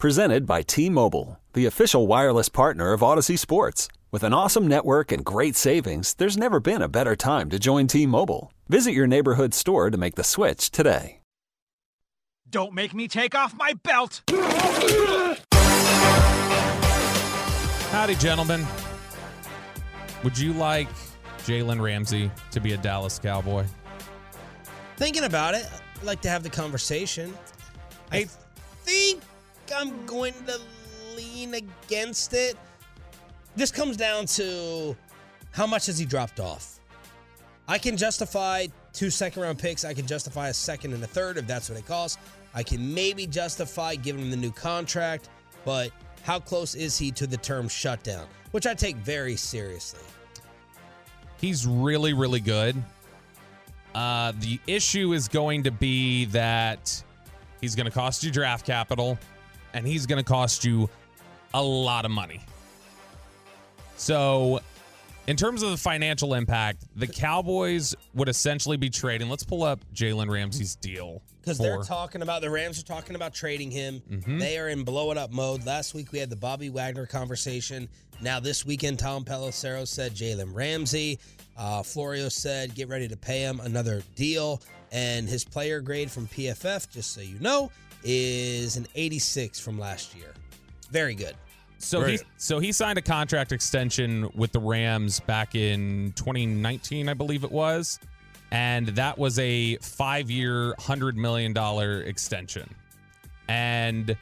Presented by T-Mobile, the official wireless partner of Audacy Sports. With an awesome network and great savings, there's never been a better time to join T-Mobile. Visit your neighborhood store to make the switch today. Don't make me take off my belt! Howdy, gentlemen. Would you like Jalen Ramsey to be a Dallas Cowboy? Thinking about it, I'd like to have the conversation. I think I'm going to lean against it. This comes down to how much has he dropped off? I can justify two second round picks. I can justify a second and a third if that's what it costs. I can maybe justify giving him the new contract, but how close is he to the term shutdown, which I take very seriously? He's really, really good. Uh, the issue is going to be that he's going to cost you draft capital and he's going to cost you a lot of money. So, in terms of the financial impact, the Cowboys would essentially be trading. Let's pull up Jalen Ramsey's deal. Because they're talking about the Rams are talking about trading him. Mhm. They are in blow it up mode. Last week we had the Bobby Wagner conversation. Now this weekend, Tom Pelissero said Jalen Ramsey. Uh, Florio said get ready to pay him another deal. And his player grade from PFF, just so you know, is an 86 from last year. Very good. So he so he signed a contract extension with the Rams back in 2019, I believe it was, and that was a five-year, hundred million dollar extension. And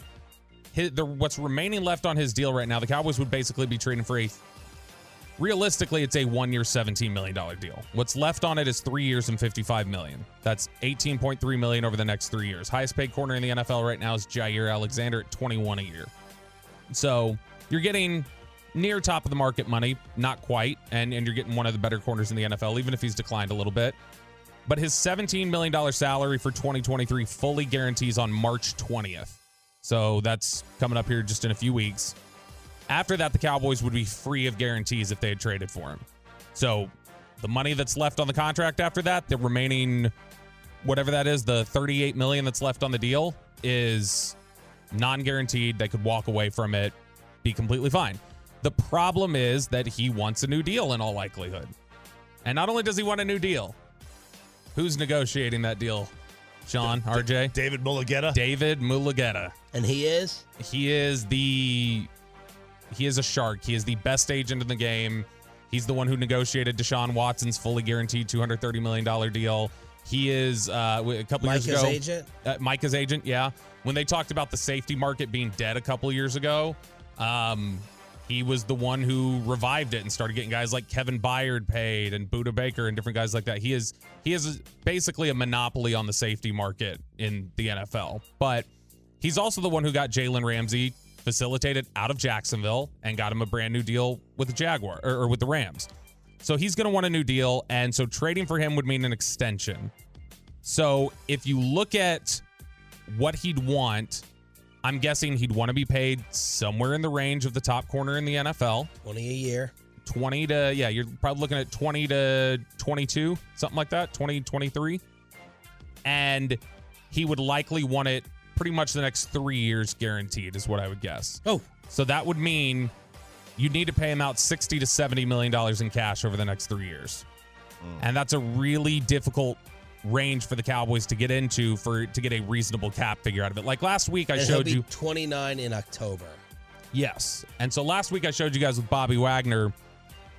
his, the, what's remaining left on his deal right now, the Cowboys would basically be trading for a. Realistically, it's a one-year, seventeen million dollar deal. What's left on it is three years and fifty-five million. That's eighteen point three million over the next three years. Highest paid corner in the NFL right now is Jaire Alexander at twenty-one a year. So you're getting near top of the market money, not quite, and, and you're getting one of the better corners in the NFL, even if he's declined a little bit. But his $17 million salary for 2023 fully guarantees on March 20th. So that's coming up here just in a few weeks. After that, the Cowboys would be free of guarantees if they had traded for him. So the money that's left on the contract after that, the remaining whatever that is, the 38 million that's left on the deal is non-guaranteed. They could walk away from it, be completely fine. The problem is that he wants a new deal in all likelihood. And not only does he want a new deal, who's negotiating that deal? Sean, RJ? David Mulugeta. David Mulugeta. And he is? He is the he is a shark. He is the best agent in the game. He's the one who negotiated Deshaun Watson's fully guaranteed $230 million deal. He is uh, a couple years Micah's ago. agent? Uh, Micah's agent, yeah. When they talked about the safety market being dead a couple years ago, um, he was the one who revived it and started getting guys like Kevin Byard paid and Budda Baker and different guys like that. He is he is basically a monopoly on the safety market in the NFL. But he's also the one who got Jalen Ramsey facilitated out of Jacksonville and got him a brand new deal with the Jaguar or, or with the Rams. So he's going to want a new deal, and so trading for him would mean an extension. So if you look at what he'd want, I'm guessing he'd want to be paid somewhere in the range of the top corner in the NFL. 20 a year. 20 to, yeah, you're probably looking at 20 to 22, something like that, 20, 23. And he would likely want it pretty much the next three years guaranteed, is what I would guess. Oh. So that would mean you'd need to pay him out 60 to 70 million dollars in cash over the next three years. Mm. And that's a really difficult range for the Cowboys to get into for to get a reasonable cap figure out of it. Like last week I And showed be you 29 in October. Yes. And so last week I showed you guys with Bobby Wagner,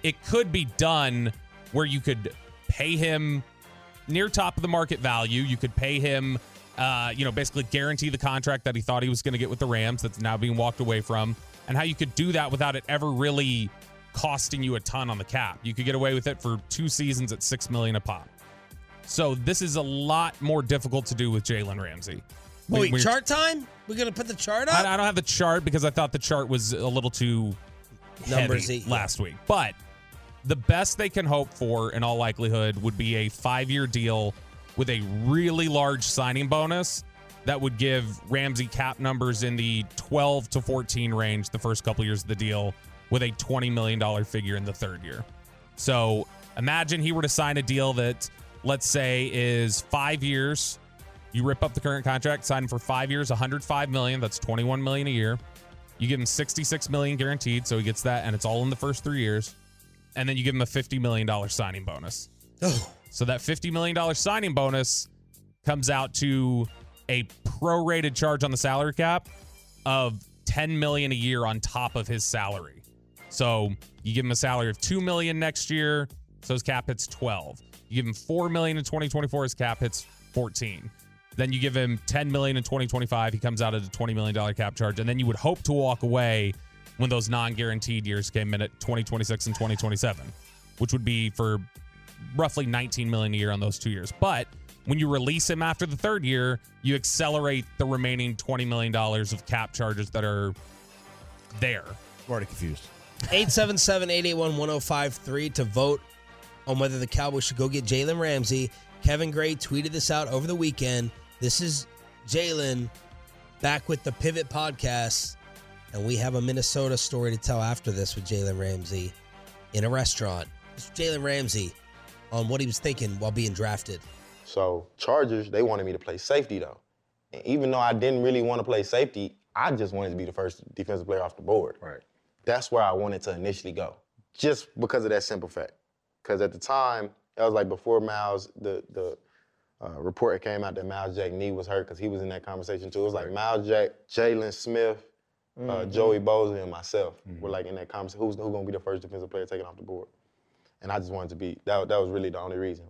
it could be done where you could pay him near top of the market value. You could pay him, uh, you know, basically guarantee the contract that he thought he was going to get with the Rams that's now being walked away from, and how you could do that without it ever really costing you a ton on the cap. You could get away with it for two seasons at six million a pop. So this is a lot more difficult to do with Jalen Ramsey. When- Wait, when chart time? We're gonna put the chart up. I, I don't have the chart because I thought the chart was a little too Numbers, heavy last week. But the best they can hope for, in all likelihood, would be a five-year deal with a really large signing bonus that would give Ramsey cap numbers in the 12 to 14 range the first couple years of the deal, with a 20 million dollar figure in the third year. So imagine he were to sign a deal that, let's say, is five years. You rip up the current contract, sign him for five years, 105 million. That's 21 million a year. You give him 66 million guaranteed, so he gets that, and it's all in the first three years. And then you give him a 50 million dollar signing bonus. Oh, So that 50 million dollar signing bonus comes out to a prorated charge on the salary cap of 10 million a year on top of his salary. So you give him a salary of 2 million next year, so his cap hits 12. You give him 4 million in 2024, his cap hits 14. Then you give him 10 million in 2025, he comes out at a 20 million dollar cap charge, and then you would hope to walk away when those non-guaranteed years came in at 2026 and 2027, which would be for roughly 19 million a year on those two years. But when you release him after the third year, you accelerate the remaining 20 million dollars of cap charges that are there. I'm already confused. 877-881-1053 to vote on whether the Cowboys should go get Jalen Ramsey. Kevin Gray tweeted this out over the weekend. This is Jalen back with the Pivot Podcast, and we have a Minnesota story to tell after this with Jalen Ramsey in a restaurant. This is Jalen Ramsey on what he was thinking while being drafted. So Chargers, they wanted me to play safety though. And even though I didn't really want to play safety, I just wanted to be the first defensive player off the board. Right. That's where I wanted to initially go. Just because of that simple fact. Because at the time, it was like before Myles, the the uh, report came out that Myles Jack knee was hurt because he was in that conversation too. It was like Myles Jack, Jaylon Smith, uh, Joey Bosa, and myself were like in that conversation. Who's who gonna be the first defensive player taken off the board? And I just wanted to be. That that was really the only reason.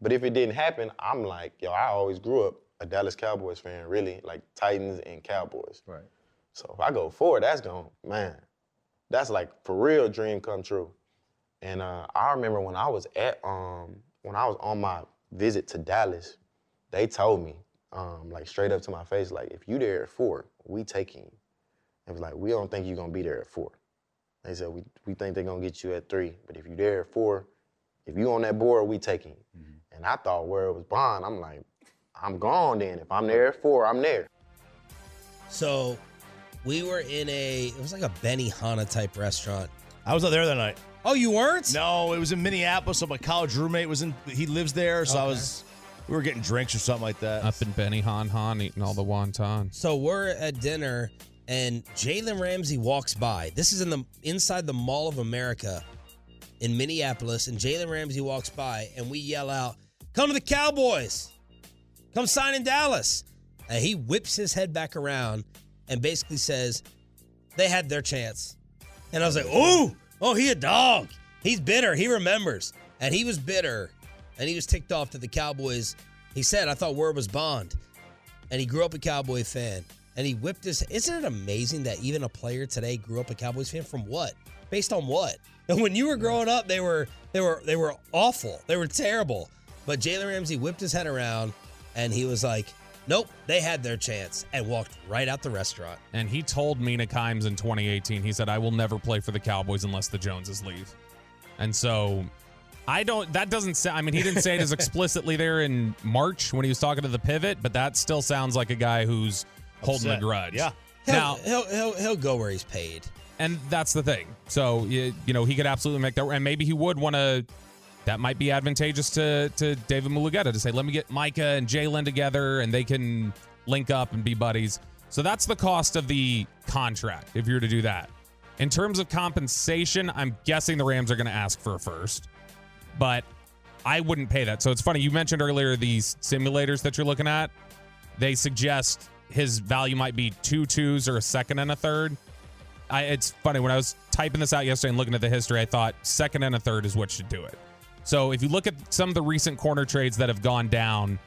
But if it didn't happen, I'm like, yo, I always grew up a Dallas Cowboys fan, really, like Titans and Cowboys. Right. So if I go forward, that's going, man, that's like for real dream come true. And uh, I remember when I was at, um, when I was on my visit to Dallas, they told me, um, like straight up to my face, like if you there at four, we taking you. It was like we don't think you're gonna be there at four. They said we we think they're gonna get you at three, but if you're there at four, if you on that board, we taking you. Mm-hmm. And I thought where it was bond, I'm like, I'm gone then. If I'm there at four, I'm there. So we were in a, it was like a Benny Benihana type restaurant. I was not there that night. Oh, you weren't? No, it was in Minneapolis. So my college roommate was in. He lives there, so I was. We were getting drinks or something like that. Up in Benny Han Han eating all the wontons. So we're at dinner, and Jalen Ramsey walks by. This is in the inside the Mall of America in Minneapolis, and Jalen Ramsey walks by, and we yell out, "Come to the Cowboys! Come sign in Dallas!" And he whips his head back around and basically says, "They had their chance." And I was like, "Oh, oh, he a dog. He's bitter. He remembers." And he was bitter, and he was ticked off that the Cowboys. He said, "I thought word was Bond." and he grew up a Cowboy fan. And he whipped his. Isn't it amazing that even a player today grew up a Cowboys fan from what? Based on what? And when you were growing up, they were they were they were awful. They were terrible. But Jalen Ramsey whipped his head around, and he was like, "Nope, they had their chance," and walked right out the restaurant. And he told Mina Kimes in 2018, he said, I will never play for the Cowboys unless the Joneses leave. And so I don't, that doesn't sound, I mean, he didn't say it as explicitly there in March when he was talking to the pivot, but that still sounds like a guy who's holding a grudge. Yeah. He'll, Now, he'll he'll he'll go where he's paid. and that's the thing. So, you, you know, he could absolutely make that, and maybe he would want to. That might be advantageous to to David Mulugeta to say, let me get Micah and Jalen together, and they can link up and be buddies. So that's the cost of the contract if you're to do that. In terms of compensation, I'm guessing the Rams are going to ask for a first, but I wouldn't pay that. So it's funny you mentioned earlier these simulators that you're looking at. They suggest his value might be two twos or a second and a third. I, it's funny when I was typing this out yesterday and looking at the history, I thought second and a third is what should do it. So if you look at some of the recent corner trades that have gone down,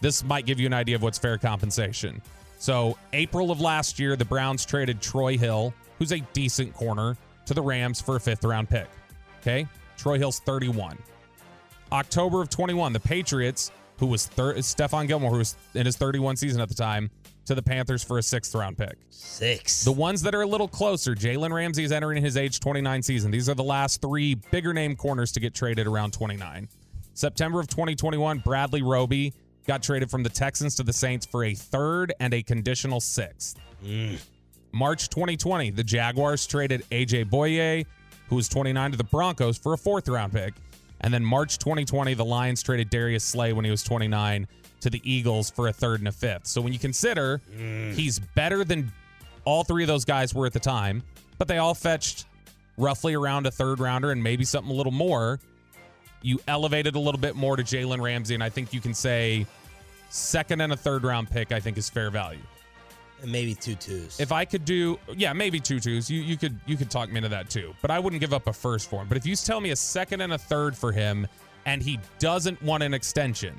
this might give you an idea of what's fair compensation. So April of last year, the Browns traded Troy Hill, who's a decent corner, to the Rams for a fifth round pick. Okay, Troy Hill's 31. October of 21, the Patriots, who was thir- Stephon Gilmore, who was in his 31 season at the time, to the Panthers for a sixth round pick. Six. The ones that are a little closer, Jalen Ramsey is entering his age 29 season. These are the last three bigger name corners to get traded around 29. September of 2021, Bradley Roby got traded from the Texans to the Saints for a third and a conditional sixth. Mm. March 2020, the Jaguars traded AJ Bouye, who was 29, to the Broncos for a fourth round pick. And then March 2020, the Lions traded Darius Slay when he was 29 to the Eagles for a third and a fifth. So when you consider mm. he's better than all three of those guys were at the time, but they all fetched roughly around a third rounder and maybe something a little more. You elevated a little bit more to Jalen Ramsey, and I think you can say second and a third round pick, I think is fair value. and maybe two twos. If I could do, yeah, maybe two twos. You you could you could talk me into that too. But I wouldn't give up a first for him. But if you tell me a second and a third for him, and he doesn't want an extension,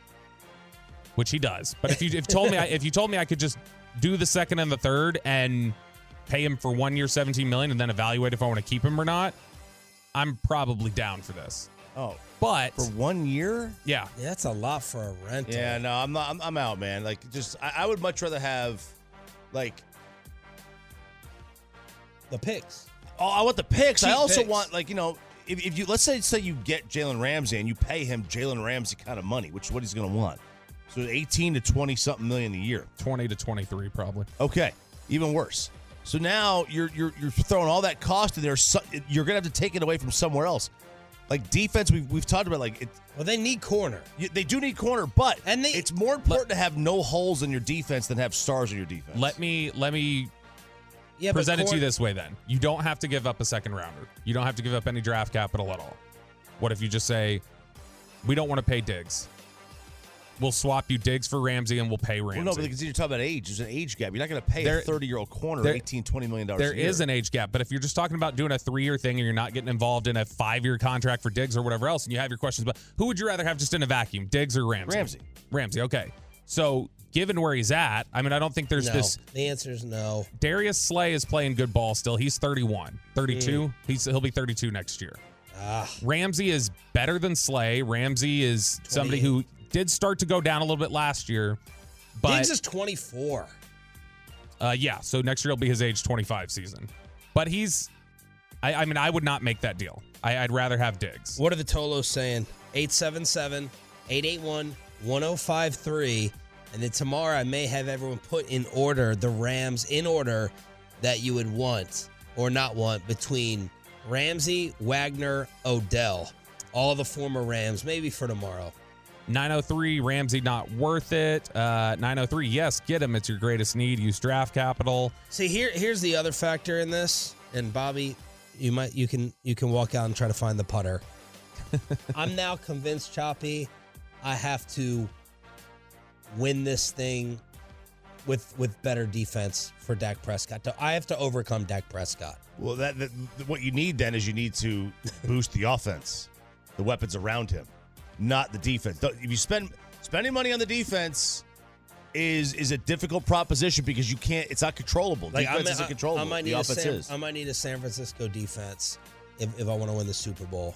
which he does. But if you if told me I, if you told me I could just do the second and the third and pay him for one year, seventeen million, and then evaluate if I want to keep him or not, I'm probably down for this. Oh, But for one year? yeah, yeah, that's a lot for a rental. Yeah, no, I'm not. I'm, I'm out, man. Like, just I, I would much rather have, like, The picks. oh, I want the picks. I also picks. want, like, you know, if, if you let's say say you get Jalen Ramsey and you pay him Jalen Ramsey kind of money, which is what he's going to want. So 18 to 20 something million a year. twenty to twenty three probably. Okay, even worse. So now you're you're you're throwing all that cost in there. So, you're gonna have to take it away from somewhere else. Like defense, we've we've talked about. Like it, Well, they need corner. you, they do need corner, but And they- it's more important to have no holes in your defense than have stars in your defense. Let me let me Yeah, present but it to you this way then. You don't have to give up a second rounder. You don't have to give up any draft capital at all. What if you just say, we don't want to pay Diggs? We'll swap you Diggs for Ramsey and we'll pay Ramsey. well, no, but because you're talking about age. There's an age gap. You're not going to pay There- a 30 year old corner there- 18, 20 million dollars. There a year. is an age gap, but if you're just talking about doing a three year thing and you're not getting involved in a five year contract for Diggs or whatever else, and you have your questions about who would you rather have just in a vacuum, Diggs or Ramsey? Ramsey. Ramsey, okay. So given where he's at, I mean, I don't think there's No. this. The answer is no. Darius Slay is playing good ball still. He's 31, 32. Mm. He's he'll be 32 next year. Ah, Ramsey is better than Slay. Ramsey is somebody who did start to go down a little bit last year, but Diggs is 24. uh, yeah. So next year will be his age 25 season. But he's, I, I mean, I would not make that deal. I, I'd rather have Diggs. What are the Tolos saying? 877 881 1053. And then tomorrow I may have everyone put in order the Rams in order that you would want or not want between Ramsey, Wagner, Odell. All the former Rams, maybe for tomorrow. 903 Ramsey not worth it. Uh, 903 yes, get him. It's your greatest need. Use draft capital. See, here here's the other factor in this. And Bobby, you might you can you can walk out and try to find the putter. I'm now convinced, Choppy, I have to win this thing with with better defense for Dak Prescott. I have to overcome Dak Prescott. Well, that, that what you need then is you need to boost the offense, the weapons around him, not the defense. If you spend spending money on the defense is is a difficult proposition because you can't. It's not controllable. Like defense I, isn't controllable. I might need the a offense San, is. I might need a San Francisco defense if, if I want to win the Super Bowl.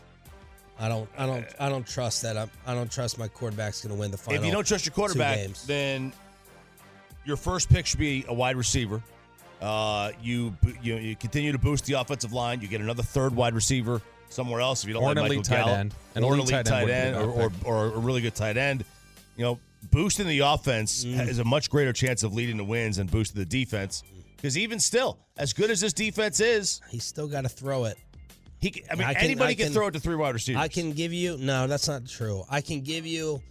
I don't I don't I don't trust that. I'm, I don't trust my quarterback's going to win the final. if you don't trust your quarterback, then your first pick should be a wide receiver. Uh, you, you you continue to boost the offensive line. You get another third wide receiver somewhere else if you don't Or like an Michael tight Gallup. end. An or elite elite tight end tight end, a or, or, or a really good tight end. You know, boosting the offense Mm. has a much greater chance of leading to wins than boosting the defense. Because even still, as good as this defense is, he's still got to throw it. he can, I mean I can- anybody I can, can- throw it to three wide receivers. I can give you no, that's not true. I can give you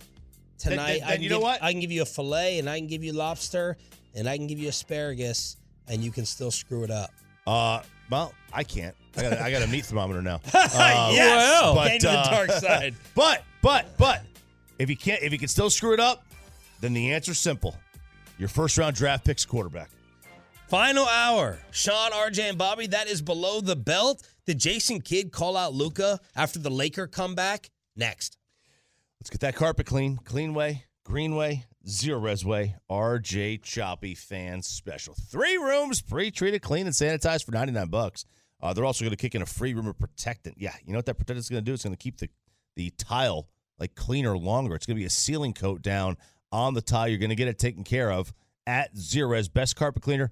tonight. then I can you know what? I can give you a fillet, and I can give you lobster, and I can give you asparagus, and you can still screw it up. Uh, well, I can't. I got, I got a meat thermometer now. yes, well, came to the uh, dark side. But, but, but, if you can't, if you can still screw it up, then the answer's simple. Your first round draft pick's quarterback. Final hour. Sean, RJ, and Bobby. That is below the belt. Did Jason Kidd call out Luka after the Laker comeback? Next. Let's get that carpet clean. Cleanway, Greenway, Zero Resway, RJ Choppy Fans Special. Three rooms, pre-treated, clean, and sanitized for 99 bucks. Uh, they're also going to kick in a free room of protectant. Yeah, you know what that protectant's going to do? It's going to keep the, the tile like cleaner longer. It's going to be a sealing coat down on the tile. You're going to get it taken care of. at Zerorez, best carpet cleaner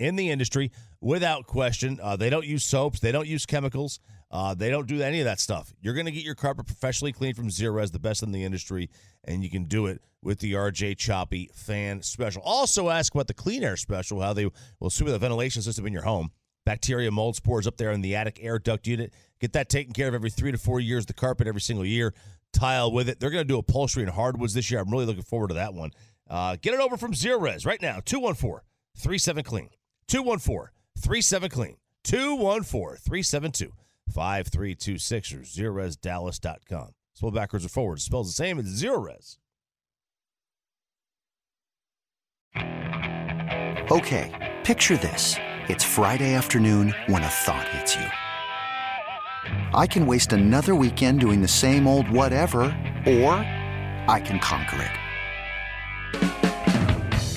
in the industry without question. Uh, they don't use soaps, they don't use chemicals, uh, they don't do any of that stuff. You're going to get your carpet professionally cleaned from Zerorez, the best in the industry, and you can do it with the RJ Choppy Fan Special. Also, ask about the Clean Air Special, how they will suit the ventilation system in your home. Bacteria, mold spores up there in the attic air duct unit. Get that taken care of every three to four years. The carpet every single year. Tile with it. They're going to do upholstery and hardwoods this year. I'm really looking forward to that one. Uh, get it over from Zerorez right now. 214 37 Clean. 214 37 Clean. 214 372 5326 or ZerorezDallas.com. Spell backwards or forwards. Spells the same as Zerorez. Okay, picture this. It's Friday afternoon when a thought hits you. I can waste another weekend doing the same old whatever, or I can conquer it.